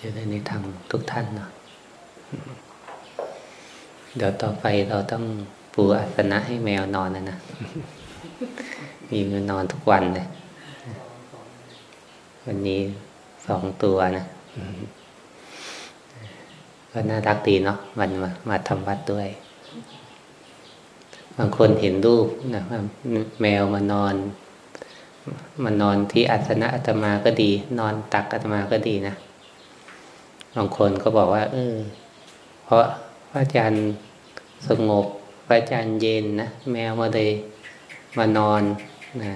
จะได้ในธรรมทุกท่านเนาะเดี๋ยวต่อไปเราต้องปูอาสนะให้แมวนอนนะนะ มีแมวนอนทุกวันเลย วันนี้สองตัวนะ ก็น่ารักดีเนาะมันมามาทำวัดด้วย บางคนเห็นรูปนะแมวมานอน มานอนที่อาสนะอาตมาก็ดี นอนตักอาตมาก็ดีนะบางคนก็บอกว่า เออ เพราะพระอาจารย์สงบพระอาจารย์เย็นนะแมวมาเลยมานอนนะ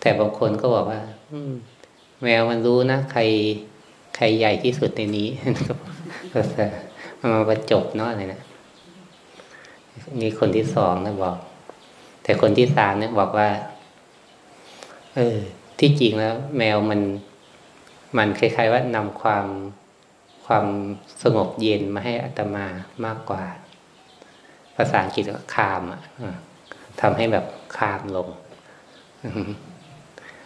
แต่บางคนก็บอกว่า อืม แมวมันรู้นะใคร ใครใหญ่ที่สุดในนี้ก็จะมันมาประจบเนาะอะไรนะนี่คนที่สองนะบอก แต่คนที่สามเนี่ยบอกว่า เออ ที่จริงแล้ว แมวมัน มันคล้ายๆว่านำความความสงบเย็นมาให้อัตมามากกว่า ภาษาอังกฤษก็คามอะทำให้แบบคามลง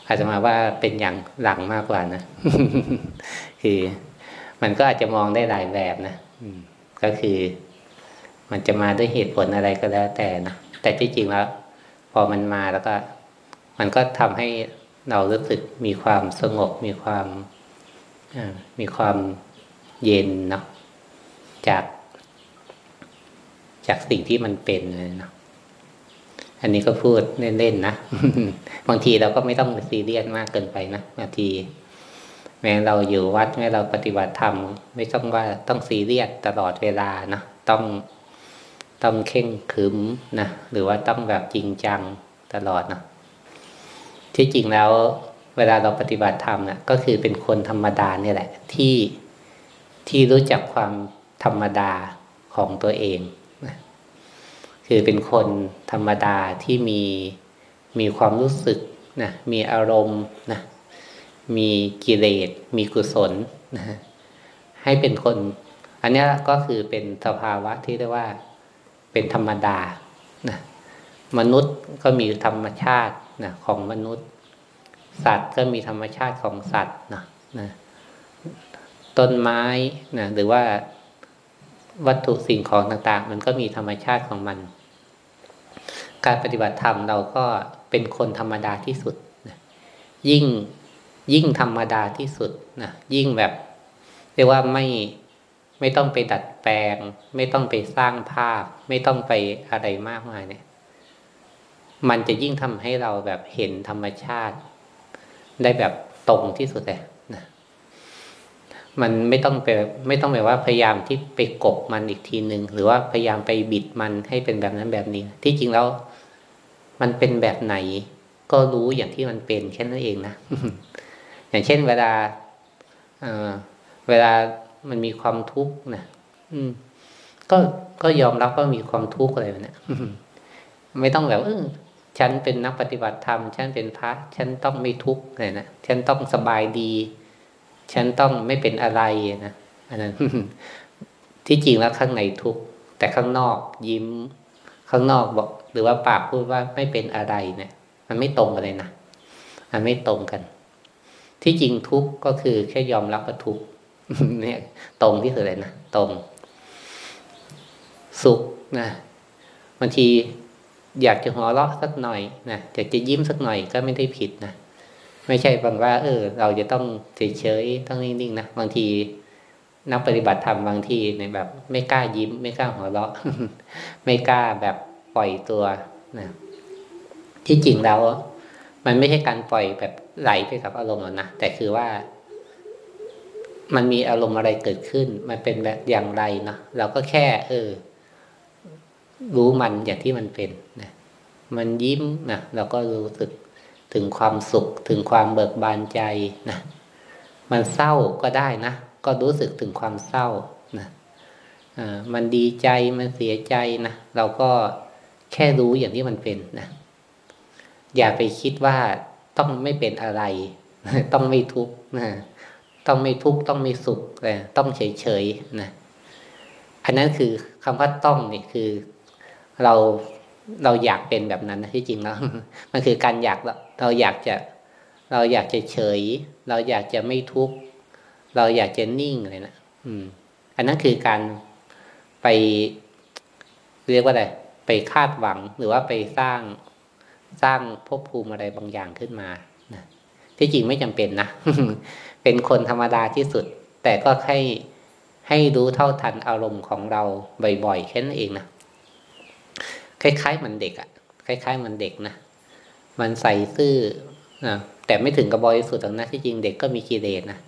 อาจจะมาว่าเป็นอย่างหลังมากกว่านะคือมันก็อาจจะมองได้หลายแบบนะก็คือ มันจะมาด้วยเหตุผลอะไรก็แล้วแต่นะแต่ที่จริงแล้วพอมันมาแล้วก็ มันก็ทำให้เรารู้สึกมีความสงบ มีความมีความเย็นเนาะจาก จากสิ่งที่มันเป็นเลยเนาะอันนี้ก็พูดเล่นๆนะบางทีเราก็ไม่ต้องซีเรียสมากเกินไปนะบางที แม้เราอยู่วัดแม้เราปฏิบัติธรรม ไม่ต้องว่าต้องซีเรียสตลอดเวลานะต้องต้องเข่งขึมนะหรือว่าต้องแบบจริงจังตลอดนะ ที่จริงแล้วเวลาเราปฏิบัติธรรมนะก็คือเป็นคนธรรมดาเนี่ยแหละ ที่ที่รู้จักความธรรมดาของตัวเองนะคือเป็นคนธรรมดาที่มีมีความรู้สึกนะมีอารมณ์นะมีกิเลสมีกุศลนะให้เป็นคน อันนี้ก็คือเป็นสภาวะที่เรียกว่าเป็นธรรมดานะมนุษย์ก็มีธรรมชาตินะของมนุษย์ สัตว์ก็มีธรรมชาติของสัตว์นะนะต้นไม้นะหรือว่าวัตถุสิ่งของต่างๆ มันก็มีธรรมชาติของมัน การปฏิบัติธรรมเราก็เป็นคนธรรมดาที่สุดนะยิ่งยิ่งธรรมดาที่สุดนะยิ่งแบบเรียกว่าไม่ไม่ต้องไปดัดแปลง ไม่ต้องไปสร้างภาพ ไม่ต้องไปอะไรมากมายเนี่ย มันจะยิ่งทำให้เราแบบเห็นธรรมชาติ ได้แบบตรงที่สุดเลยมันไม่ต้องไปไม่ต้องแบบว่าพยายามที่ไปกบมันอีกทีหนึ่งหรือว่าพยายามไปบิดมันให้เป็นแบบนั้นแบบนี้ ที่จริงแล้วมันเป็นแบบไหน ก็รู้อย่างที่มันเป็นแค่นั้นเองนะอย่างเช่น เวลาเออเวลามันมีความทุกข์นะอืม ก็ก็ยอมรับว่ามีความทุกข์อะไรแบบนี้ไม่ต้องแบบเออ ฉันเป็นนักปฏิบัติธรรม ฉันเป็นพระ ฉันต้องไม่ทุกข์เลยนะ ฉันต้องสบายดี ฉันต้องไม่เป็นอะไรนะอันนั้นที่จริงแล้วข้างในทุกข์แต่ข้างนอกยิ้ม ข้างนอกบอก หรือว่าปากพูดว่าไม่เป็นอะไรเนะี่ย มันไม่ตรงกันเลยนะมันไม่ตรงกัน ที่จริงทุกข์ก็คือแค่ยอมรับว่าทุกข์เนี่ย ตรงที่สุดเลยนะตรง สุขนะบางที อยากจะหัวเราะสักหน่อยนะอยากจะยิ้มสักหน่อยก็ไม่ได้ผิดนะไม่ใช่บางว่า เออ เราจะต้องเฉยๆต้องนิ่งๆนะบางทีนักปฏิบัติธรรมบางทีในแบบ ไม่กล้ายิ้ม ไม่กล้าหัวเราะ ไม่กล้าแบบปล่อยตัวนะที่จริงแล้วมันไม่ใช่การปล่อยแบบไหลไปกับอารมณ์หรอกนะแต่คือว่า มันมีอารมณ์อะไรเกิดขึ้น มันเป็นแบบอย่างไรเนาะเราก็แค่ เออ รู้มันอย่างที่มันเป็นนะมันยิ้มนะเราก็รู้สึกถึงความสุขถึงความเบิกบานใจนะมันเศร้าก็ได้นะก็รู้สึกถึงความเศร้านะอ่ามันดีใจมันเสียใจนะเราก็แค่รู้อย่างที่มันเป็นนะอย่าไปคิดว่าต้องไม่เป็นอะไร ต้องไม่ทุกข์นะต้องไม่ทุกข์ต้องไม่สุขแต่ต้องเฉยเฉยนะอันนั้นคือคำว่าต้องนี่คือ เราเราอยากเป็นแบบนั้นนะที่จริงแล้วมันคือการอยากเราอยากจะเราอยากจะเฉย เราอยากจะไม่ทุกข์เราอยากจะนิ่งเลยนะอืม อันนั้นคือการไปเรียกว่าอะไรไปคาดหวังหรือว่าไปสร้างสร้างภพภูมิอะไรบางอย่างขึ้นมานะที่จริงไม่จำเป็นนะเป็นคนธรรมดาที่สุด แต่ก็ให้ให้รู้เท่าทันอารมณ์ของเราบ่อยๆแค่นั้นเองนะ คล้ายๆมันเด็กอะคล้ายๆมันเด็กนะมันใส่ซื่อนะแต่ไม่ถึงกับบริสุทธิ์หรอกนะที่จริงเด็กก็มีกิเลสนะ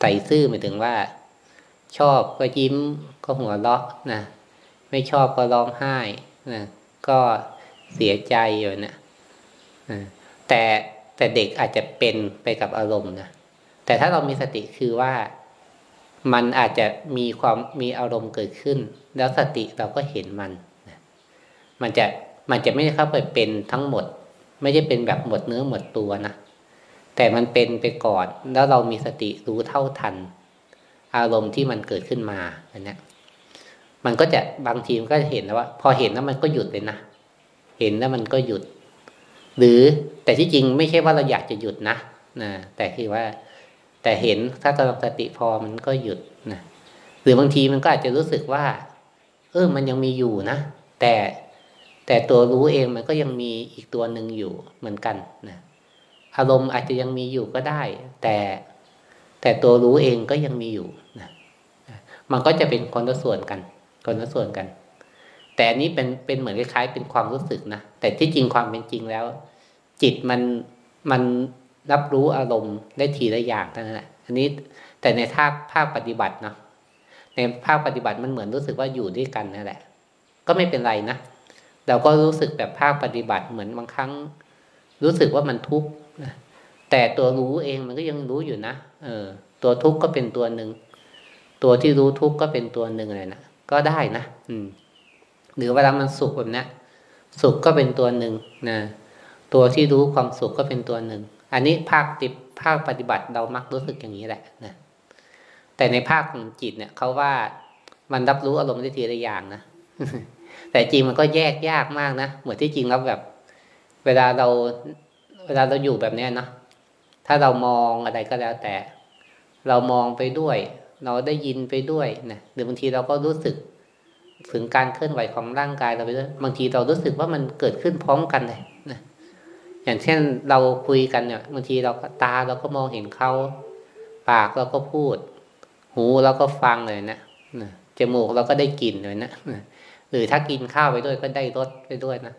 ใส่ซื่อหมายถึงว่า ชอบก็ยิ้มก็หัวเราะนะไม่ชอบก็ร้องไห้นะก็เสียใจอยู่นะแต่แต่เด็กอาจจะเป็นไปกับอารมณ์นะแต่ถ้าเรามีสติคือว่ามันอาจจะมีความมีอารมณ์เกิดขึ้น แล้วสติเราก็เห็นมัน มันจะมันจะไม่เข้าไปเป็นทั้งหมด ไม่ใช่เป็นแบบหมดเนื้อหมดตัวนะแต่มันเป็นไปก่อนแล้วเรามีสติรู้เท่าทัน อารมณ์ที่มันเกิดขึ้นมาอันนี้มันก็จะบางทีมันก็จะเห็นแล้วว่า พอเห็นแล้วมันก็หยุดเลยนะเห็นแล้วมันก็หยุด หรือแต่ที่จริงไม่ใช่ว่าเราอยากจะหยุดนะนะแต่คือว่า แต่เห็นถ้ากำลังสติพอมันก็หยุดนะหรือบางทีมันก็อาจจะรู้สึกว่า เออมันยังมีอยู่นะแต่ แต่ตัวรู้เองมันก็ยังมีอีกตัวหนึ่งอยู่เหมือนกันนะอารมณ์อาจจะยังมีอยู่ก็ได้ แต่แต่ตัวรู้เองก็ยังมีอยู่นะมันก็จะเป็นคนละส่วนกัน คนละส่วนกัน แต่อันนี้เป็นเป็นเหมือนคล้ายๆ เป็นความรู้สึกนะแต่ที่จริงความเป็นจริงแล้ว จิตมันมันรับรู้อารมณ์ได้ทีละอย่างเท่านั้นแหละอันนี้แต่ในภาคภาคปฏิบัติเนาะในภาคปฏิบัติมันเหมือนรู้สึกว่าอยู่ด้วยกันนั่นแหละ ก็ไม่เป็นไรนะ เราก็รู้สึกแบบภาคปฏิบัติเหมือนบางครั้ง รู้สึกว่ามันทุกข์แต่ตัวรู้เองมันก็ยังรู้อยู่นะเออ ตัวทุกข์ก็เป็นตัวหนึ่งตัวที่รู้ทุกข์ก็เป็นตัวหนึ่งเลยนะก็ได้นะอืม หรือเวลามันสุขแบบนี้สุขก็เป็นตัวหนึ่งนะตัวที่รู้ความสุขก็เป็นตัวหนึ่งอันนี้ภาคติภาคปฏิบัติเรามักรู้สึกอย่างนี้แหละนะแต่ในภาคของจิตเนี่ยเขาว่ามันรับรู้อารมณ์ได้ทีละอย่างนะ แต่จริงมันก็แยกยากมากนะเหมือนที่จริงแล้วแบบ เวลาเรา เวลาเราอยู่แบบเนี้ยนะถ้าเรามองอะไรก็แล้วแต่ เรามองไปด้วย เราได้ยินไปด้วยนะหรือบางทีเราก็รู้สึกถึงการเคลื่อนไหวของร่างกายเราไปด้วยบางทีเรารู้สึกว่ามันเกิดขึ้นพร้อมกันเลยนะอย่างเช่นเราคุยกันเนี่ยบางทีเราตาเราก็มองเห็นเขาปากเราก็พูด หูเราก็ฟังเลยนะจมูกเราก็ได้กลิ่นเลยนะ หรือถ้ากินข้าวไปด้วยก็ได้รสไปด้วยนะ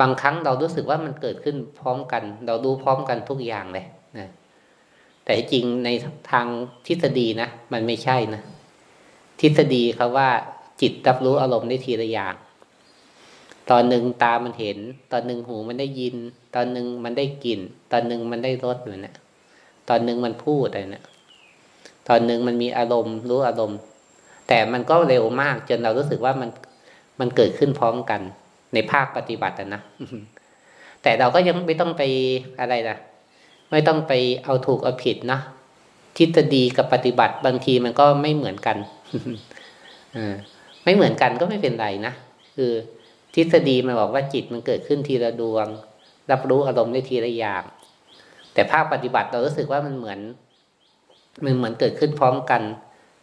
บางครั้งเรารู้สึกว่ามันเกิดขึ้นพร้อมกัน เราดูพร้อมกันทุกอย่างเลยนะแต่จริงในทางทฤษฎีนะมันไม่ใช่นะทฤษฎีเขาว่าจิตรับรู้อารมณ์ได้ทีละอย่าง ตอนหนึ่งตามันเห็น ตอนหนึ่งหูมันได้ยิน ตอนหนึ่งมันได้กลิ่น ตอนหนึ่งมันได้รสอยู่เนะตอนหนึ่งมันพูดอะไรเนะตอนหนึ่งมันมีอารมณ์รู้อารมณ์ แต่มันก็เร็วมากจนเรารู้สึกว่ามัน มันเกิดขึ้นพร้อมกันในภาคปฏิบัตินะแต่เราก็ยังไม่ต้องไปอะไรนะไม่ต้องไปเอาถูกเอาผิดนะทฤษฎีกับปฏิบัติบางทีมันก็ไม่เหมือนกันอไม่เหมือนกันก็ไม่เป็นไรนะคือทฤษฎีมันบอกว่าจิตมันเกิดขึ้นทีละดวง รับรู้อารมณ์ได้ทีละอย่าง แต่ภาคปฏิบัติเรารู้สึกว่ามันเหมือน มันเหมือนเกิดขึ้นพร้อมกัน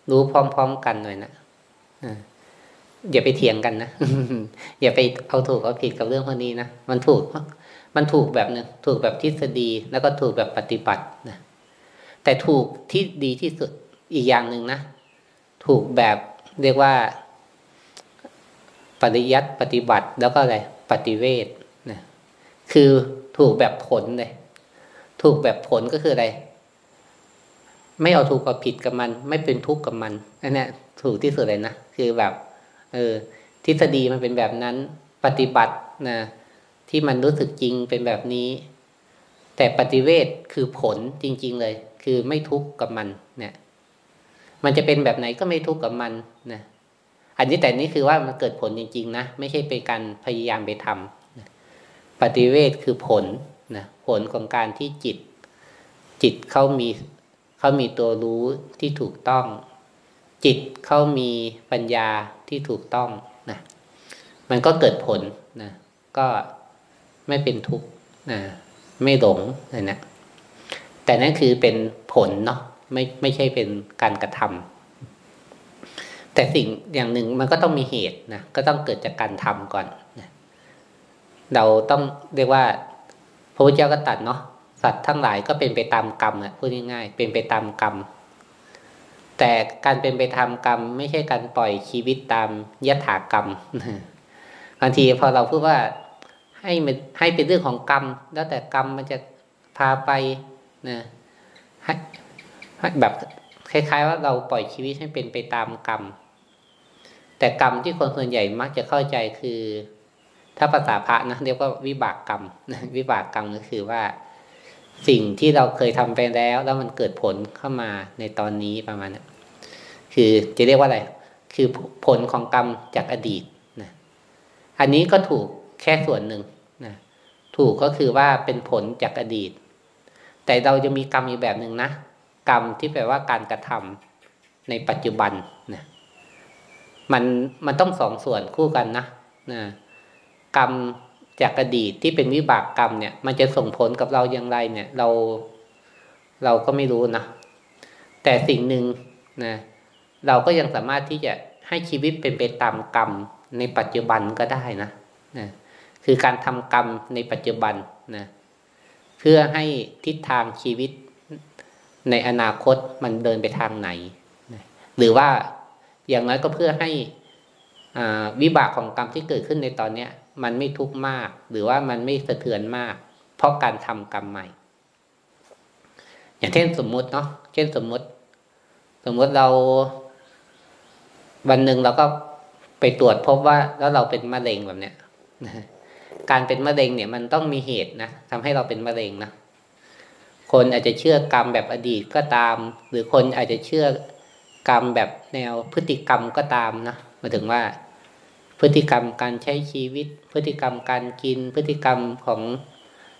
รู้พร้อม ๆ กันเลยนะอ่า อย่าไปเถียงกันนะอย่าไปเอาถูกเอาผิดกับเรื่องพวกนี้นะมันถูกมันถูกแบบนึงถูกแบบทฤษฎีแล้วก็ถูกแบบปฏิบัตินะแต่ถูกที่ดีที่สุดอีกอย่างหนึ่งนะถูกแบบเรียกว่า ปริยัติปฏิบัติแล้วก็อะไรปฏิเวทนะคือถูกแบบผลเลยถูกแบบผลก็คืออะไร ไม่เอาถูกกับผิดกับมัน ไม่เป็นทุกข์กับมันอันนี้ถูกที่สุดเลยนะคือแบบ เออ ทฤษฎีมันเป็นแบบนั้น ปฏิบัตินะที่มันรู้สึกจริงเป็นแบบนี้ แต่ปฏิเวทคือผลจริง ๆ เลย คือไม่ทุกข์กับมันเนี่ย มันจะเป็นแบบไหนก็ไม่ทุกข์กับมันนะอันนี้แต่นี่คือว่ามันเกิดผลจริง ๆ นะไม่ใช่เป็นการพยายามไปทำนะปฏิเวทคือผลนะผลของการที่จิต จิตเขามีเขามีตัวรู้ที่ถูกต้อง จิตเขามีปัญญาที่ถูกต้องนะมันก็เกิดผลนะก็ไม่เป็นทุกข์นะไม่หลงนะนะแต่นั่นคือเป็นผลเนาะไม่ไม่ใช่เป็นการกระทำแต่สิ่งอย่างหนึ่งมันก็ต้องมีเหตุนะก็ต้องเกิดจากการทำก่อนนะเราต้องเรียกว่าพระพุทธเจ้าก็ตัดเนาะสัตว์ทั้งหลายก็เป็นไปตามกรรมนะพูดง่ายๆเป็นไปตามกรรม แต่การเป็นไปตามกรรม ไม่ใช่การปล่อยชีวิตตามยถากรรมบางทีพอเราพูดว่าให้มันให้เป็นเรื่องของกรรม แล้วแต่กรรมมันจะพาไปนะให้แบบคล้ายๆว่าเราปล่อยชีวิตให้เป็นไปตามกรรม แต่กรรมที่คนส่วนใหญ่มักจะเข้าใจคือ ถ้าภาษาพระนะเรียกว่าวิบากกรรมวิบากกรรมก็คือว่า สิ่งที่เราเคยทำไปแล้ว แล้วมันเกิดผลเข้ามาในตอนนี้ประมาณนั้คือจะเรียกว่าอะไร คือผลของกรรมจากอดีตนะอันนี้ก็ถูกแค่ส่วนหนึ่งนะถูกก็คือว่าเป็นผลจากอดีต แต่เราจะมีกรรมอีกแบบหนึ่งนะกรรมที่แปลว่าการกระทำในปัจจุบันนะมันมันต้องสองส่วนคู่กันนะนะกรรม จากอดีตที่เป็นวิบากกรรมเนี่ย มันจะส่งผลกับเราอย่างไรเนี่ย เราเราก็ไม่รู้นะแต่สิ่งหนึ่งนะเราก็ยังสามารถที่จะให้ชีวิตเป็นไปตามกรรมในปัจจุบันก็ได้นะนะคือการทำกรรมในปัจจุบันนะเพื่อให้ทิศทางชีวิตในอนาคตมันเดินไปทางไหนนะหรือว่าอย่างน้อยก็เพื่อให้วิบากของกรรมที่เกิดขึ้นในตอนเนี้ย มันไม่ทุกข์มาก หรือว่ามันไม่สะเทือนมาก เพราะการทำกรรมใหม่ อย่างเช่นสมมุติเนาะเช่นสมมุติ สมมุติเรา วันหนึ่งเราก็ไปตรวจพบว่าแล้วเราเป็นมะเร็งแบบเนี้ยการเป็นมะเร็งเนี่ยมันต้องมีเหตุนะทำให้เราเป็นมะเร็งนะคนอาจจะเชื่อกรรมแบบอดีตก็ตาม หรือคนอาจจะเชื่อกรรมแบบแนวพฤติกรรมก็ตามนะมาถึงว่า พฤติกรรมการใช้ชีวิต พฤติกรรมการกิน พฤติกรรมของ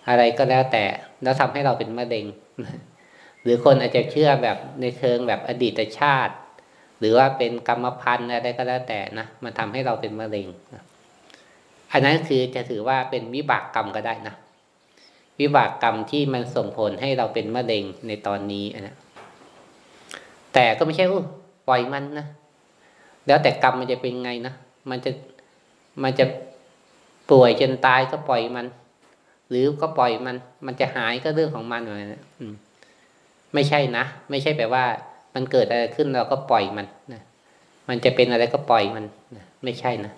อะไรก็แล้วแต่ แล้วทำให้เราเป็นมะเร็ง หรือคนอาจจะเชื่อแบบในเชิงแบบอดีตชาติ หรือว่าเป็นกรรมพันธุ์อะไรก็แล้วแต่นะมันทำให้เราเป็นมะเร็งอันนั้นคือจะถือว่าเป็นวิบากกรรมก็ได้นะวิบากกรรมที่มันส่งผลให้เราเป็นมะเร็งในตอนนี้นะแต่ก็ไม่ใช่อู้ปล่อยมันนะแล้วแต่กรรมมันจะเป็นไงนะ มันจะมันจะป่วยจนตายก็ปล่อยมัน หรือก็ปล่อยมัน มันจะหายก็เรื่องของมันเลยนะไม่ใช่นะไม่ใช่แปลว่า มันเกิดอะไรขึ้นเราก็ปล่อยมันนะมันจะเป็นอะไรก็ปล่อยมันนะไม่ใช่นะ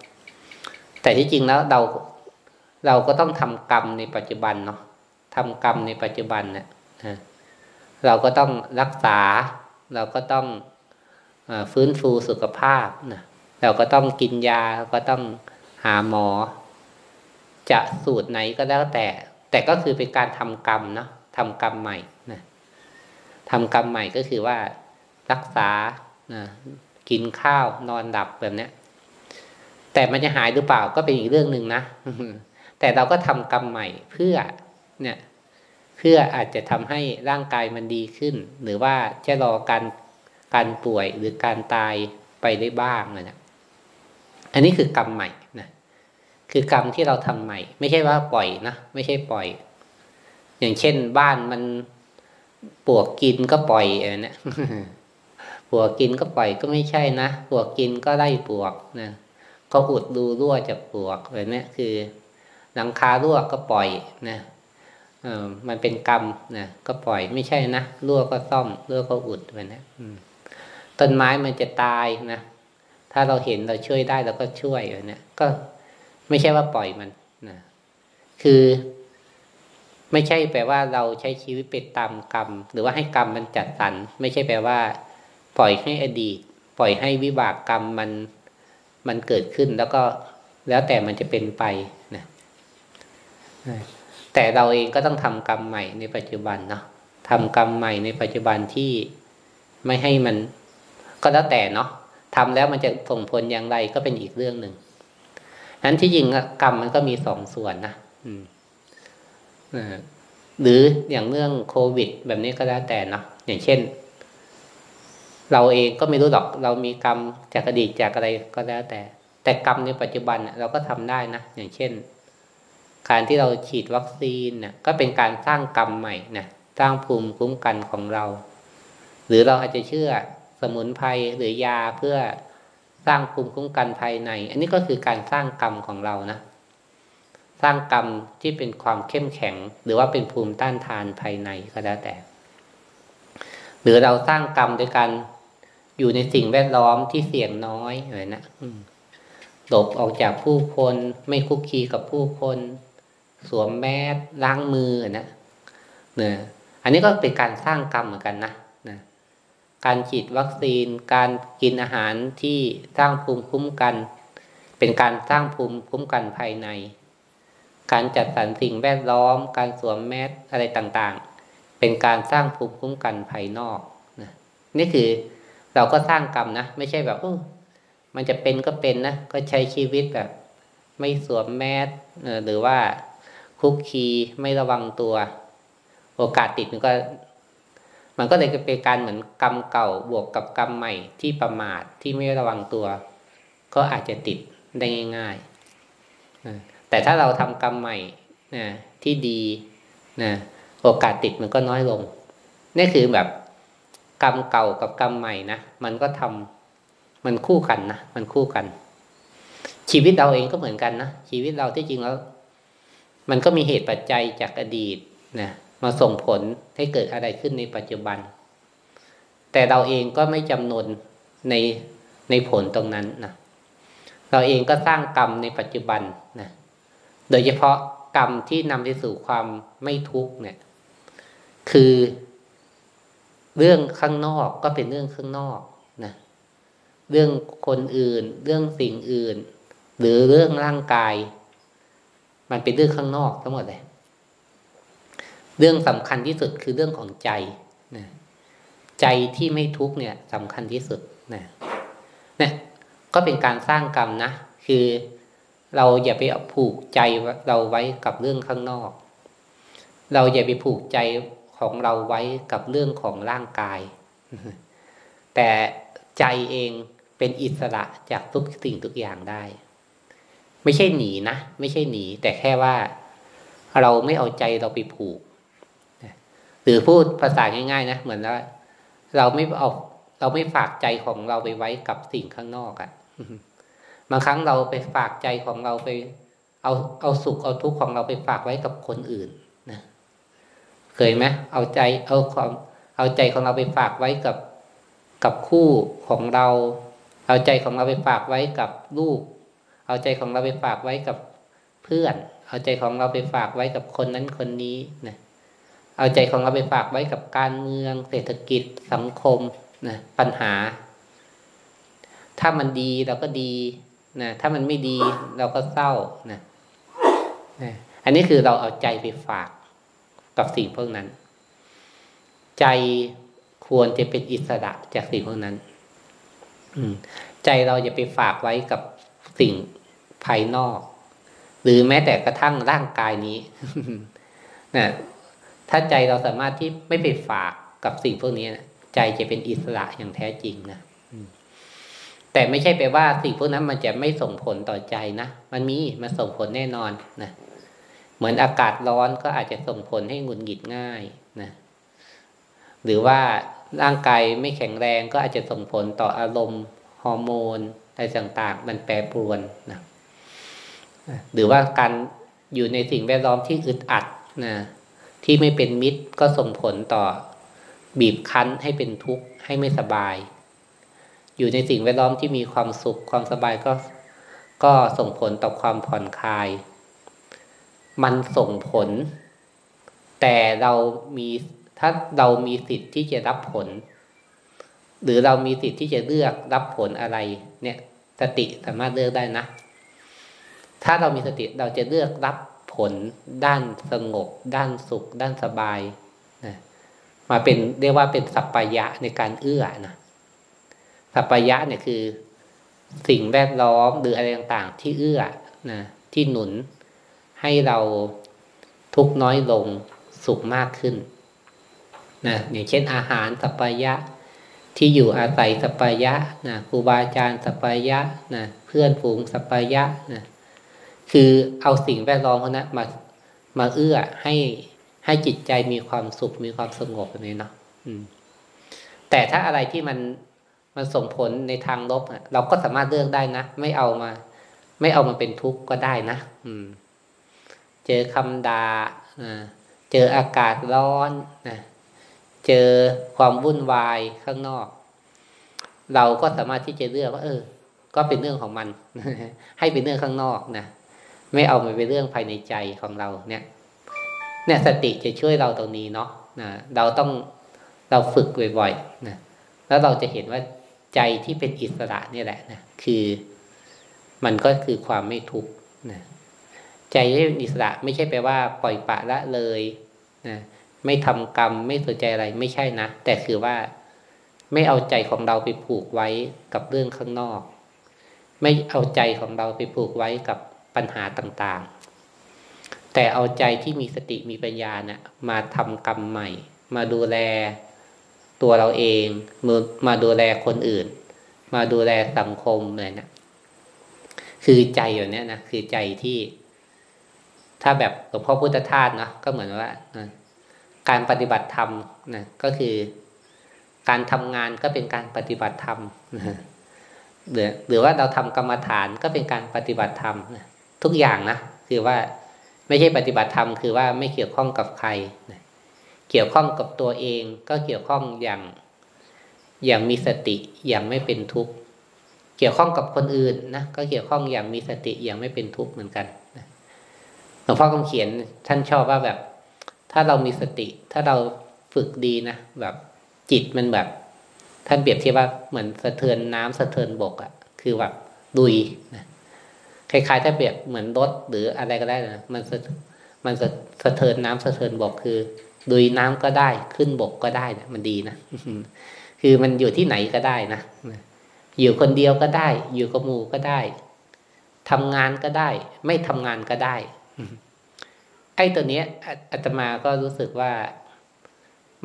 แต่ที่จริงแล้วเราเราก็ต้องทำกรรมในปัจจุบันเนาะทำกรรมในปัจจุบันเนะ่ยเราก็ต้องรักษา เราก็ต้องฟื้นฟูสุขภาพนะ เราก็ต้องกินยาก็ต้องหาหมอ จะสูตรไหนก็แล้วแต่ แต่ก็คือเป็นการทำกรรมเนาะทำกรรมใหม่นะทำกรรมใหม่ก็คือว่ารักษานะกินข้าวนอนดับแบบนี้แต่มันจะหายหรือเปล่าก็เป็นอีกเรื่องหนึ่งนะแต่เราก็ทำกรรมใหม่เพื่อเนี่ย เพื่ออาจจะทำให้ร่างกายมันดีขึ้น หรือว่าจะรอการการป่วยหรือการตายไปได้บ้างนะ อันนี้คือกรรมใหม่นะคือกรรมที่เราทำใหม่ ไม่ใช่ว่าปล่อยนะไม่ใช่ปล่อย อย่างเช่นบ้านมันปวกกินก็ปล่อยอะไรนะปวกกินก็ปล่อยก็ไม่ใช่นะปวกกินก็ไล่ปวกนะก็อุดดูรั่วจากปวกอะไรเนี้ยคือ หลังคารั่วก็ปล่อยนะเออมันเป็นกรรมนะก็ปล่อยไม่ใช่นะรั่วก็ซ่อมรั่วก็อุดไปนะต้นไม้มันจะตายนะ ถ้าเราเห็นเราช่วยได้เราก็ช่วยเนี่ยก็ไม่ใช่ว่าปล่อยมันนะคือไม่ใช่แปลว่าเราใช้ชีวิตไปตามกรรม หรือว่าให้กรรมมันจัดสรรไม่ใช่แปลว่า ปล่อยให้อดีต ปล่อยให้วิบากกรรมมันมันเกิดขึ้นแล้วก็แล้วแต่มันจะเป็นไปนะแต่เราเองก็ต้องทำกรรมใหม่ในปัจจุบันเนาะทำกรรมใหม่ในปัจจุบันที่ไม่ให้มัน ก็แล้วแต่เนาะ ทำแล้วมันจะส่งผลอย่างไรก็เป็นอีกเรื่องหนึ่งนั้นที่จริงกรรมมันก็มีสองส่วนนะอืมหรืออย่างเรื่องโควิด แบบนี้ก็แล้วแต่เนาะอย่างเช่น เราเองก็ไม่รู้หรอก เรามีกรรมจากอดีตจากอะไรก็แล้วแต่ แต่กรรมในปัจจุบันเราก็ทำได้นะอย่างเช่น การที่เราฉีดวัคซีนเนี่ยก็เป็นการสร้างกรรมใหม่นะสร้างภูมิคุ้มกันของเรา หรือเราอาจจะเชื่อ สมุนไพรหรือยาเพื่อสร้างภูมิคุ้มกันภายใน อันนี้ก็คือการสร้างกรรมของเรานะ สร้างกรรมที่เป็นความเข้มแข็ง หรือว่าเป็นภูมิต้านทานภายในก็แล้วแต่ หรือเราสร้างกรรมโดยการอยู่ในสิ่งแวดล้อมที่เสี่ยงน้อยอะไรนะหลบออกจากผู้คนไม่คุกคีกับผู้คน สวมแมสล้างมือนะเนี่ยอันนี้ก็เป็นการสร้างกรรมเหมือนกันนะนะ การฉีดวัคซีน การกินอาหารที่สร้างภูมิคุ้มกัน เป็นการสร้างภูมิคุ้มกันภายใน การจัดสรรสิ่งแวดล้อม การสวมแมสอะไรต่างๆ เป็นการสร้างภูมิคุ้มกันภายนอกนะนี่คือเราก็สร้างกรรมนะ ไม่ใช่แบบมันจะเป็นก็เป็นนะ ก็ใช้ชีวิตแบบ ไม่สวมแมสหรือว่าคุกคีไม่ระวังตัว โอกาสติดมันก็ มันก็เลยเป็นการเหมือนกรรมเก่าบวกกับกรรมใหม่ที่ประมาทที่ไม่ระวังตัว ก็อาจจะติดได้ง่ายๆแต่ถ้าเราทำกรรมใหม่นะที่ดีนะโอกาสติดมันก็น้อยลง นี่คือแบบกรรมเก่ากับกรรมใหม่นะมันก็ทำมันคู่กันนะมันคู่กัน ชีวิตเราเองก็เหมือนกันนะชีวิตเราที่จริงแล้ว มันก็มีเหตุปัจจัยจากอดีตนะ มาส่งผลให้เกิดอะไรขึ้นในปัจจุบัน แต่เราเองก็ไม่จำนวนในในผลตรงนั้นนะเราเองก็สร้างกรรมในปัจจุบันนะโดยเฉพาะกรรมที่นำไปสู่ความไม่ทุกข์เนี่ย คือเรื่องข้างนอกก็เป็นเรื่องข้างนอกนะเรื่องคนอื่น เรื่องสิ่งอื่น หรือเรื่องร่างกาย มันเป็นเรื่องข้างนอกทั้งหมดเลย เรื่องสำคัญที่สุดคือเรื่องของใจนะใจที่ไม่ทุกเนี่ยสำคัญที่สุดนะเนี่ยก็เป็นการสร้างกรรมนะคือเราอย่าไปผูกใจเราไว้กับเรื่องข้างนอก เราอย่าไปผูกใจของเราไว้กับเรื่องของร่างกาย แต่ใจเองเป็นอิสระจากทุกสิ่งทุกอย่างได้ ไม่ใช่หนีนะ ไม่ใช่หนี แต่แค่ว่าเราไม่เอาใจเราไปผูก หรือพูดภาษาง่าย ๆ นะเหมือนว่าเราไม่เอาเราไม่ฝากใจของเราไปไว้กับสิ่งข้างนอกอะ่ะบางครั้งเราไปฝากใจของเราไป เอาเอาสุขเอาทุกข์ของเราไปฝากไว้กับคนอื่นนะเคยไหมเอาใจเอาความเอาใจของเราไปฝากไว้กับกับคู่ของเรา เอาใจของเราไปฝากไว้กับลูก เอาใจของเราไปฝากไว้กับเพื่อน เอาใจของเราไปฝากไว้กับคนนั้นคนนี้นะ เอาใจของเราไปฝากไว้กับการเมือง เศรษฐกิจสังคมนะปัญหา ถ้ามันดีเราก็ดีนะถ้ามันไม่ดีเราก็เศร้านะนะอันนี้คือเราเอาใจไปฝากกับสิ่งพวกนั้น ใจควรจะเป็นอิสระจากสิ่งพวกนั้นอืมใจเราอย่าไปฝากไว้กับสิ่งภายนอก หรือแม้แต่กระทั่งร่างกายนี้นะ ถ้าใจเราสามารถที่ไม่ไปฝากกับสิ่งพวกนี้นะใจจะเป็นอิสระอย่างแท้จริงนะแต่ไม่ใช่แปว่าสิ่งพวกนั้นมันจะไม่ส่งผลต่อใจนะมันมีมันส่งผลแน่นอนนะเหมือนอากาศร้อนก็อาจจะส่งผลให้หงุดหงิดง่ายนะหรือว่าร่างกายไม่แข็งแรงก็อาจจะส่งผลต่ออารมณ์ฮอร์โมนอะไรต่างๆ มันแปรปรวนนะหรือว่าการอยู่ในสิ่งแวดล้อมที่อึดอัดนะ ที่ไม่เป็นมิตรก็ส่งผลต่อบีบคั้นให้เป็นทุกข์ให้ไม่สบาย อยู่ในสิ่งแวดล้อมที่มีความสุขความสบายก็ก็ส่งผลต่อความผ่อนคลาย มันส่งผล แต่เรามีถ้าเรามีสิทธิ์ที่จะรับผล หรือเรามีสิทธิ์ที่จะเลือกรับผลอะไร เนี่ยสติสามารถเลือกได้นะ ถ้าเรามีสติเราจะเลือกรับ ผล ด้านสงบ ด้านสุข ด้านสบายนะมาเป็นเรียกว่าเป็นสัพพยะในการเอื้อนะสัพพยะเนี่ยคือสิ่งแวดล้อมหรืออะไรต่างๆ ที่เอื้อนะที่หนุนให้เราทุกน้อยลงสุขมากขึ้นนะอย่างเช่นอาหารสัพยะที่อยู่อาศัยสัพยะนะครูบาอาจารย์สัพยะนะเพื่อนฝูงสัพยะนะ คือเอาสิ่งแวดล้อมพวกนั้นมามาเอื้อให้ให้จิตใจมีความสุขมีความสงบแบบนี้เนาะแต่ถ้าอะไรที่มันมันส่งผลในทางลบเราก็สามารถเลือกได้นะไม่เอามา ไม่เอามาเป็นทุกข์ก็ได้นะอืม เจอคำดา่าเจออากาศร้อนนะเจอความวุ่นวายข้างนอก เราก็สามารถที่จะเลือกว่า เออ ก็เป็นเรื่องของมันให้เป็นเรื่องข้างนอกนะ ไม่เอามาเป็นเรื่องภายในใจของเราเนี่ย เนี่ยสติจะช่วยเราตรงนี้เนาะนะเราต้องเราฝึกบ่อยๆนะแล้วเราจะเห็นว่าใจที่เป็นอิสระนี่แหละนะคือมันก็คือความไม่ทุกข์นะใจที่เป็นอิสระไม่ใช่แปลว่าปล่อยปะละเลยนะไม่ทำกรรมไม่สนใจอะไรไม่ใช่นะ แต่คือว่าไม่เอาใจของเราไปผูกไว้กับเรื่องข้างนอก ไม่เอาใจของเราไปผูกไว้กับ ปัญหาต่างๆ แต่เอาใจที่มีสติมีปัญญาเนะี่ยมาทำกรรมใหม่ มาดูแลตัวเราเองมามาดูแลคนอื่น มาดูแลสังคมอะไรนะคือใจอย่างนี้นะคือใจที่ ถ้าแบบหลวงพ่อพุทธทาสนะก็เหมือนว่าการปฏิบัติธรรมนะก็คือการทำงานก็เป็นการปฏิบัติธรรมหรือหรือว่าเราทำกรรมฐานก็เป็นการปฏิบัติธรรมนะ ทุกอย่างนะคือว่าไม่ใช่ปฏิบัติธรรมคือว่าไม่เกี่ยวข้องกับใครนะเกี่ยวข้องกับตัวเองก็เกี่ยวข้องอย่างอย่างมีสติอย่างไม่เป็นทุกข์เกี่ยวข้องกับคนอื่นนะก็เกี่ยวข้องอย่างมีสติอย่างไม่เป็นทุกข์เหมือนกันหลวงพ่อคำเขียนท่านชอบว่าแบบ ถ้าเรามีสติ ถ้าเราฝึกดีนะแบบจิตมันแบบ ท่านเปรียบเทียบว่าเหมือนสะเทือนน้ำสะเทือนบกอะ่ะ คือแบบดุยนะ คล้ายๆ ถ้าเปรียบเหมือนรถหรืออะไรก็ได้นะมันสะมันสะสะเทือนน้ำสะเทือนบกคือดุยน้ำก็ได้ขึ้นบกก็ได้นะมันดีนะคือมันอยู่ที่ไหนก็ได้นะอยู่คนเดียวก็ได้ อยู่กับหมู่ก็ได้ทำงานก็ได้ ไม่ทำงานก็ได้ไอ้ตัวเนี้ยอาตมาก็รู้สึกว่า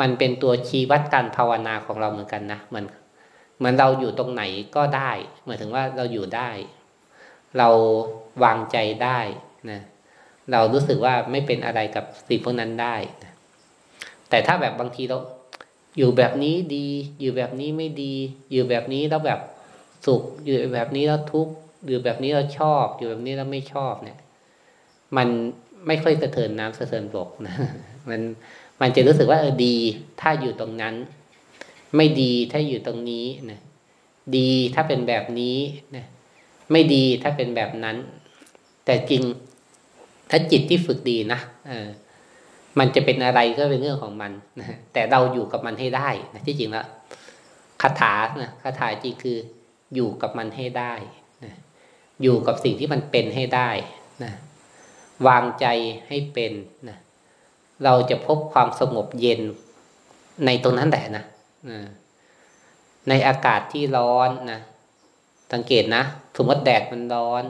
มันเป็นตัวชี้วัดการภาวนาของเราเหมือนกันนะเหมือนเหมือนเราอยู่ตรงไหนก็ได้หมายถึงว่าเราอยู่ได้ เราวางใจได้นะเรารู้สึกว่าไม่เป็นอะไรกับสิ่งพวกนั้นได้นะแต่ถ้าแบบบางทีเราอยู่แบบนี้ดี อยู่แบบนี้ไม่ดี อยู่แบบนี้แล้วแบบสุข อยู่แบบนี้แล้วทุกข์อยู่แบบนี้เราชอบ อยู่แบบนี้เราไม่ชอบเนี่ย มันไม่ค่อยสะเทินน้ำสะเทินบกนะมันมันจะรู้สึกว่าเออดี ถ้าอยู่ตรงนั้น ไม่ดีถ้าอยู่ตรงนี้นะดีถ้าเป็นแบบนี้นะ ไม่ดีถ้าเป็นแบบนั้น แต่จริงถ้าจิตที่ฝึกดีนะเออมันจะเป็นอะไรก็เป็นเรื่องของมันนะแต่เราอยู่กับมันให้ได้นะที่จริงแล้วคาถานะคาถาจริงคืออยู่กับมันให้ได้นะอยู่กับสิ่งที่มันเป็นให้ได้นะวางใจให้เป็นนะเราจะพบความสงบเย็นในตรงนั้นแหละนะในอากาศที่ร้อนนะ สังเกตนะสมมติแดดมันร้อน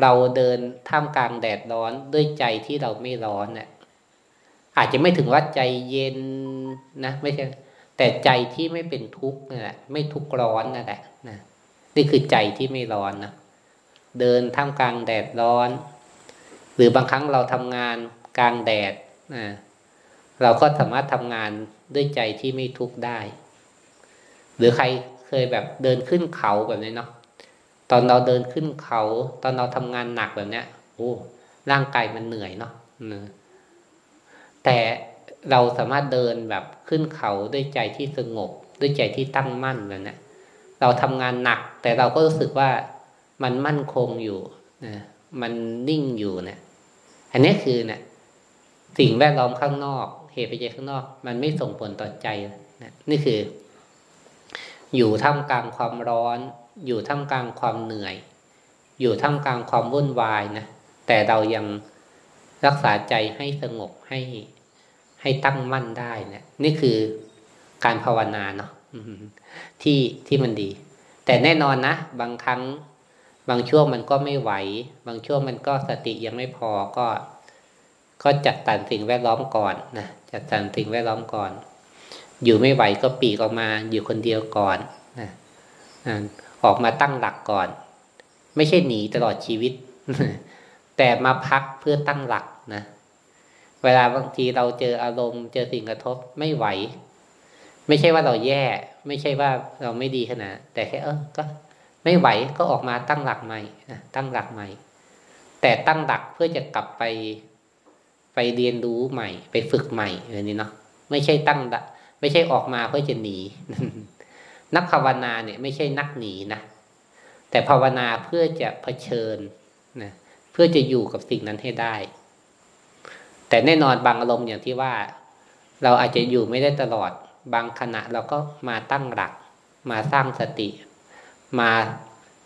เราเดินท่ามกลางแดดร้อนด้วยใจที่เราไม่ร้อนเนะี่ยอาจจะไม่ถึงว่าใจเย็นนะไม่ใช่แต่ใจที่ไม่เป็นทุกข์นั่นแหละไม่ทุกข์ร้อนนั่นแหละนะนี่คือใจที่ไม่ร้อนนะเดินท่ามกลางแดดร้อน หรือบางครั้งเราทำงานกลางแดดนะเราก็สามารถทำงานด้วยใจที่ไม่ทุกข์ได้ หรือใคร เคยแบบเดินขึ้นเขาแบบนี้เนาะตอนเราเดินขึ้นเขา ตอนเราทำงานหนักแบบเนี้ยโอ้ร่างกายมันเหนื่อยเนาะแต่เราสามารถเดินแบบขึ้นเขาด้วยใจที่สงบ ด้วยใจที่ตั้งมั่นแบบนี้เราทำงานหนัก แต่เราก็รู้สึกว่ามันมั่นคงอยู่นะมันนิ่งอยู่เนะี่ยอันนี้คือเนะี่ยสิ่งแวดล้อมข้างนอก เหตุปัจจัยข้างนอก มันไม่ส่งผลต่อใจนะนี่คือ อยู่ท่ามกลางความร้อน อยู่ท่ามกลางความเหนื่อย อยู่ท่ามกลางความวุ่นวายนะแต่เรายังรักษาใจให้สงบให้ให้ตั้งมั่นได้นะนี่คือการภาวนาเนาะที่ที่มันดี แต่แน่นอนนะบางครั้ง บางช่วงมันก็ไม่ไหว บางช่วงมันก็สติยังไม่พอก็ ก็จัดสรรสิ่งแวดล้อมก่อนนะจัดสรรสิ่งแวดล้อมก่อน อยู่ไม่ไหวก็ปีกออกมา อยู่คนเดียวก่อนนะออกมาตั้งหลักก่อน ไม่ใช่หนีตลอดชีวิต แต่มาพักเพื่อตั้งหลักนะ เวลาบางทีเราเจออารมณ์ เจอสิ่งกระทบไม่ไหว ไม่ใช่ว่าเราแย่ ไม่ใช่ว่าเราไม่ดีขนาดแต่แค่เออก็ ไม่ไหวก็ออกมาตั้งหลักใหม่นะตั้งหลักใหม่ แต่ตั้งหลักเพื่อจะกลับไปไปเรียนรู้ใหม่ ไปฝึกใหม่อะไรนี้เนาะไม่ใช่ตั้ง ไม่ใช่ออกมาเพื่อจะหนี นักภาวนาเนี่ย ไม่ใช่นักหนีนะแต่ภาวนาเพื่อจะเผชิญนะเพื่อจะอยู่กับสิ่งนั้นให้ได้ แต่แน่นอนบางอารมณ์อย่างที่ว่า เราอาจจะอยู่ไม่ได้ตลอด บางขณะเราก็มาตั้งหลัก มาสร้างสติ มา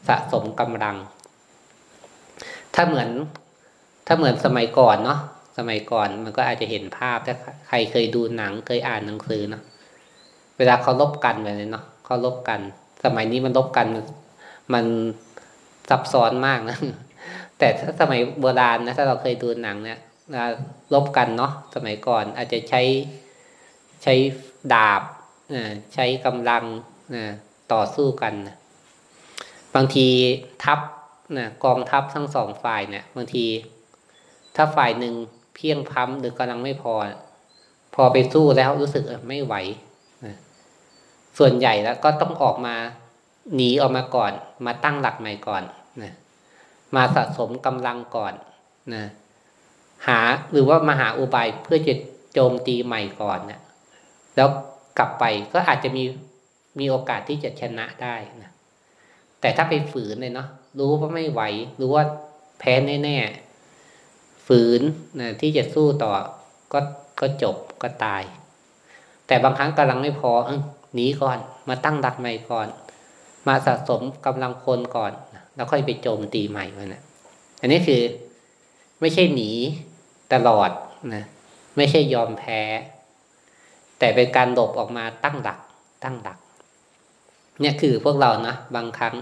สะสมกำลัง ถ้าเหมือนถ้าเหมือนสมัยก่อนเนาะ มัยก่อนมันก็อาจจะเห็นภาพถ้าใครเคยดูหนังเคยอ่านหนังสือเนาะเวลาเขาลบกันแบบนี้เนาะเขาลบกัน สมัยนี้มันลบกัน มันซับซ้อนมากนะแต่ถ้าสมัยโบราณนะถ้าเราเคยดูหนังเนี่ยลบกันเนาะสมัยก่อน อาจจะใช้ใช้ดาบใช้กำลังต่อสู้กันบางทีทัพนะกองทัพทั้งสองฝ่ายเนี่ย บางที ถ้าฝ่ายหนึ่ง พียงพ้ำหรือกำลังไม่พอ พอไปสู้แล้วรู้สึกไม่ไหวส่วนใหญ่แล้วก็ต้องออกมาหนีออกมาก่อน มาตั้งหลักใหม่ก่อนนะมาสะสมกำลังก่อนนะหาหรือว่ามาหาอุบายเพื่อจะโจมตีใหม่ก่อนนะแล้วกลับไปก็อาจจะมีมีโอกาสที่จะชนะได้นะแต่ถ้าไปฝืนเลยเนาะรู้ว่าไม่ไหว รู้ว่าแพ้แน่ๆ ฝืนนะที่จะสู้ต่อก็ก็จบก็ตาย แต่บางครั้งกำลังไม่พอหนีก่อน มาตั้งดักใหม่ก่อน มาสะสมกำลังคนก่อน แล้วค่อยไปโจมตีใหม่มันนะอันนี้คือไม่ใช่หนีตลอดนะไม่ใช่ยอมแพ้ แต่เป็นการหลบออกมาตั้งหลัก ตั้งหลัก เนี่ยคือพวกเรานะบางครั้ง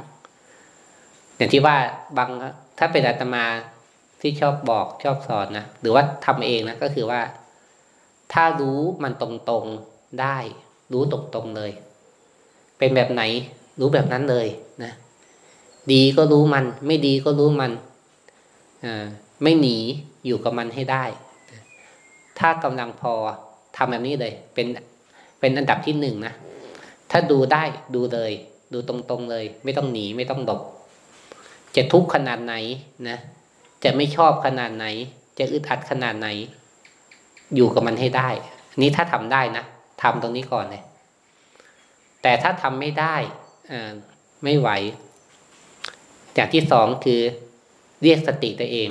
อย่างที่ว่าบางถ้าเป็นอาตมา ที่ชอบบอกชอบสอนนะหรือว่าทำเองนะก็คือว่า ถ้ารู้มันตรงๆได้ รู้ตรงๆเลย เป็นแบบไหน รู้แบบนั้นเลยนะดีก็รู้มัน ไม่ดีก็รู้มันอ่าไม่หนีอยู่กับมันให้ได้ ถ้ากำลังพอทำแบบนี้เลย เป็นเป็นอันดับที่หนึ่งนะถ้าดูได้ดูเลย ดูตรงๆเลย ไม่ต้องหนีไม่ต้องดบจะทุกข์ขนาดไหนนะ จะไม่ชอบขนาดไหน จะอึดอัดขนาดไหน อยู่กับมันให้ได้ นี้ถ้าทำได้นะทำตรงนี้ก่อนเลยแต่ถ้าทำไม่ได้อไม่ไหว อย่างที่สองคือเรียกสติตัวเอง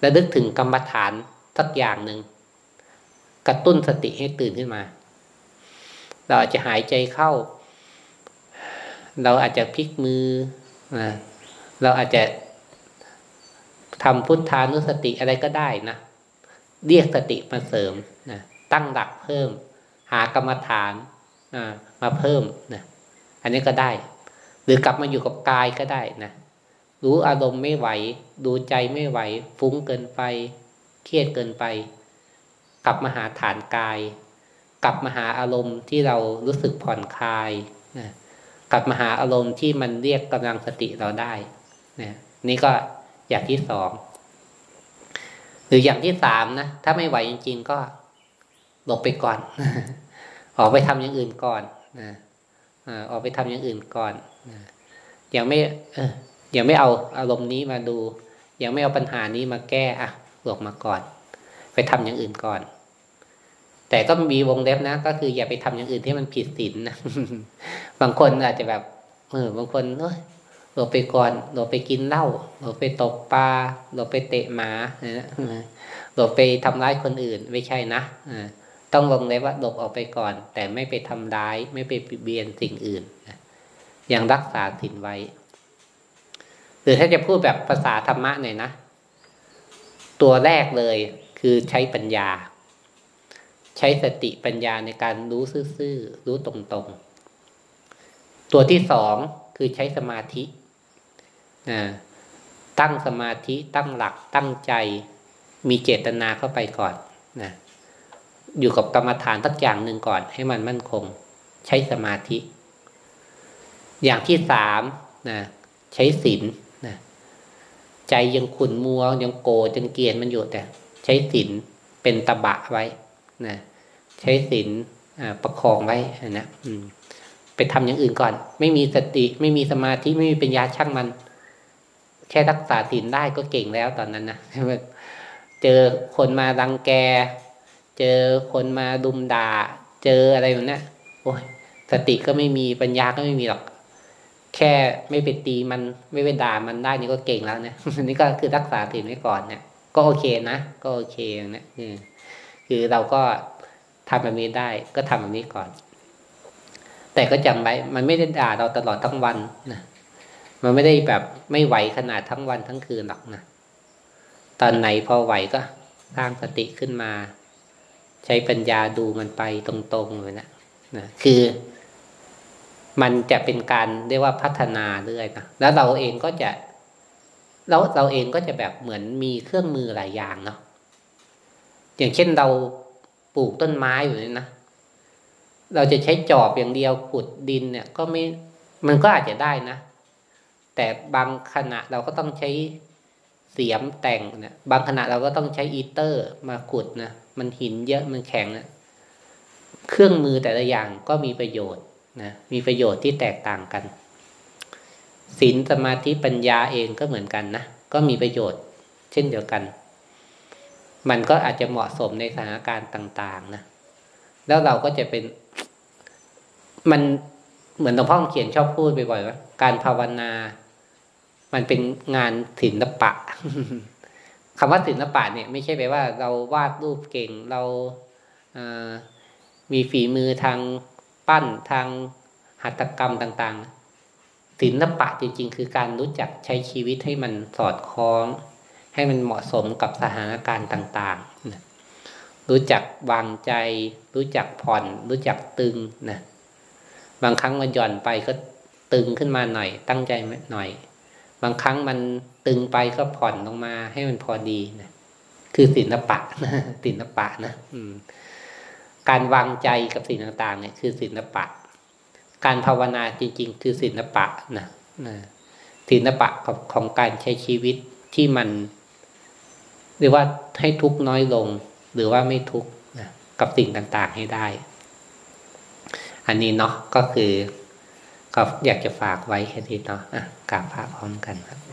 และลึกถึงกรรมฐานสักอย่างหนึ่งกระตุ้นสติให้ตื่นขึ้นมา เราอาจจะหายใจเข้า เราอาจจะพลิกมือเราอาจจะ ทำพุทธานุสติอะไรก็ได้นะเรียกสติมาเสริมนะตั้งหลักเพิ่ม หากรรมฐานมาเพิ่มนะอันนี้ก็ได้ หรือกลับมาอยู่กับกายก็ได้นะรู้อารมณ์ไม่ไหว ดูใจไม่ไหว ฟุ้งเกินไป เครียดเกินไป กลับมาหาฐานกาย กลับมาหาอารมณ์ที่เรารู้สึกผ่อนคลายนะกลับมาหาอารมณ์ที่มันเรียกกำลังสติเราได้นะนี่ก็ อย่างที่สอง หรืออย่างที่สามนะ ถ้าไม่ไหวจริง ๆ ก็หลบไปก่อน ออกไปทำอย่างอื่นก่อนนะออกไปทำอย่างอื่นก่อนยังไม่เออยังไม่เอาอารมณ์นี้มาดู ยังไม่เอาปัญหานี้มาแก้อะหลบมาก่อน ไปทำอย่างอื่นก่อน แต่ก็มีวงเล็บนะ ก็คืออย่าไปทำอย่างอื่นที่มันผิดศีลนะ บางคนอาจจะแบบ เออบางคนเออ หลบไปก่อน หลบไปกินเหล้าหลบไปตกปลาหลบไปเตะหมาหลบไปทำร้ายคนอื่นไม่ใช่นะอต้องลงเลยว่าหลบออกไปก่อน แต่ไม่ไปทำร้าย ไม่ไปเบียนสิ่งอื่นอยังรักษาสินไว้ หรือถ้าจะพูดแบบภาษาธรรมะหน่อยนะ ตัวแรกเลยคือใช้ปัญญา ใช้สติปัญญาในการรู้ซื่อๆรู้ตรงๆ ตัวที่สองคือใช้สมาธิ ตั้งสมาธิตั้งหลักตั้งใจ มีเจตนาเข้าไปก่อนนะอยู่กับกรรมฐานทักอย่างหนึ่งก่อน ให้มันมั่นคง ใช้สมาธิ อย่างที่สามนะใช้ศีลนะใจยังขุนมัวยังโกรธยังเกลียดมันอยู่แต่ ใช้ศีลเป็นตะบะไว้นะใช้ศีลประคองไว้นะไปทำอย่างอื่นก่อน ไม่มีสติ ไม่มีสมาธิไม่มีปัญญาช่างมัน แค่รักษาศีลได้ก็เก่งแล้วตอนนั้นนะเจอคนมารังแก เจอคนมาดุมด่า เจออะไรแบบนี้โอ้ยสติก็ไม่มีปัญญาก็ไม่มีหรอก แค่ไม่ไปตีมันไม่ไปด่ามันได้นี่ก็เก่งแล้วเนี่ยนี่ก็คือรักษาศีลไว้ก่อนเนี่ย ก็โอเคนะก็โอเคนะคือเราก็ทำแบบนี้ได้ก็ทำแบบนี้ก่อน แต่ก็จำไว้ มันไม่ได้ด่าเราตลอดทั้งวันนะ มันไม่ได้แบบไม่ไหวขนาดทั้งวันทั้งคืนหรอกนะตอนไหนพอไหวก็สร้างสติขึ้นมา ใช้ปัญญาดูมันไปตรงๆเลยนะนะคือ มันจะเป็นการเรียกว่าพัฒนาเรื่อยนะแล้วเราเองก็จะเราเราเองก็จะแบบเหมือนมีเครื่องมือหลายอย่างเนาะอย่างเช่นเราปลูกต้นไม้อยู่นี่นะเราจะใช้จอบอย่างเดียวขุดดินเนี่ย ก็ไม่มันก็อาจจะได้นะ แต่บางขณะเราก็ต้องใช้เสียมแต่งนี่ยบางขณะเราก็ต้องใช้อีเตอร์มาขุดนะมันหินเยอะมันแข็งนะเครื่องมือแต่ละอย่างก็มีประโยชน์นะมีประโยชน์ที่แตกต่างกันศีลสมาธิปัญญาเองก็เหมือนกันนะก็มีประโยชน์ เช่นเดียวกัน มันก็อาจจะเหมาะสมในสถานการณ์ต่าง ๆนะแล้วเราก็จะเป็น มันเหมือนหลวงพ่อเขียนชอบพูดบ่อยๆว่าการภาวนา มันเป็นงานศิลปะคำว่าศิลปะเนี่ย ไม่ใช่แปลว่าเราวาดรูปเก่งเรามีฝีมือทางปั้นทางหัตถกรรมต่างๆศิลปะจริง ๆ คือการรู้จักใช้ชีวิตให้มันสอดคล้อง ให้มันเหมาะสมกับสถานการณ์ต่างๆ รู้จักวางใจ รู้จักผ่อน รู้จักตึงนะบางครั้งมันหย่อนไปก็ตึงขึ้นมาหน่อย ตั้งใจหน่อย บางครั้งมันตึงไปก็ผ่อนลงมาให้มันพอดีนะคือศิลปะนะศิลปะนะอืม การวางใจกับสิ่งต่างๆ เนี่ย คือศิลปะ การภาวนาจริง ๆ คือศิลปะนะนะศิลปะของของการใช้ชีวิตที่มันหรือว่าให้ทุกน้อยลง หรือว่าไม่ทุกนะกับสิ่งต่างๆให้ได้ อันนี้เนาะก็คือ ก็อยากจะฝากไว้แค่นี้เนาะะกราบพระพร้อมกันครับ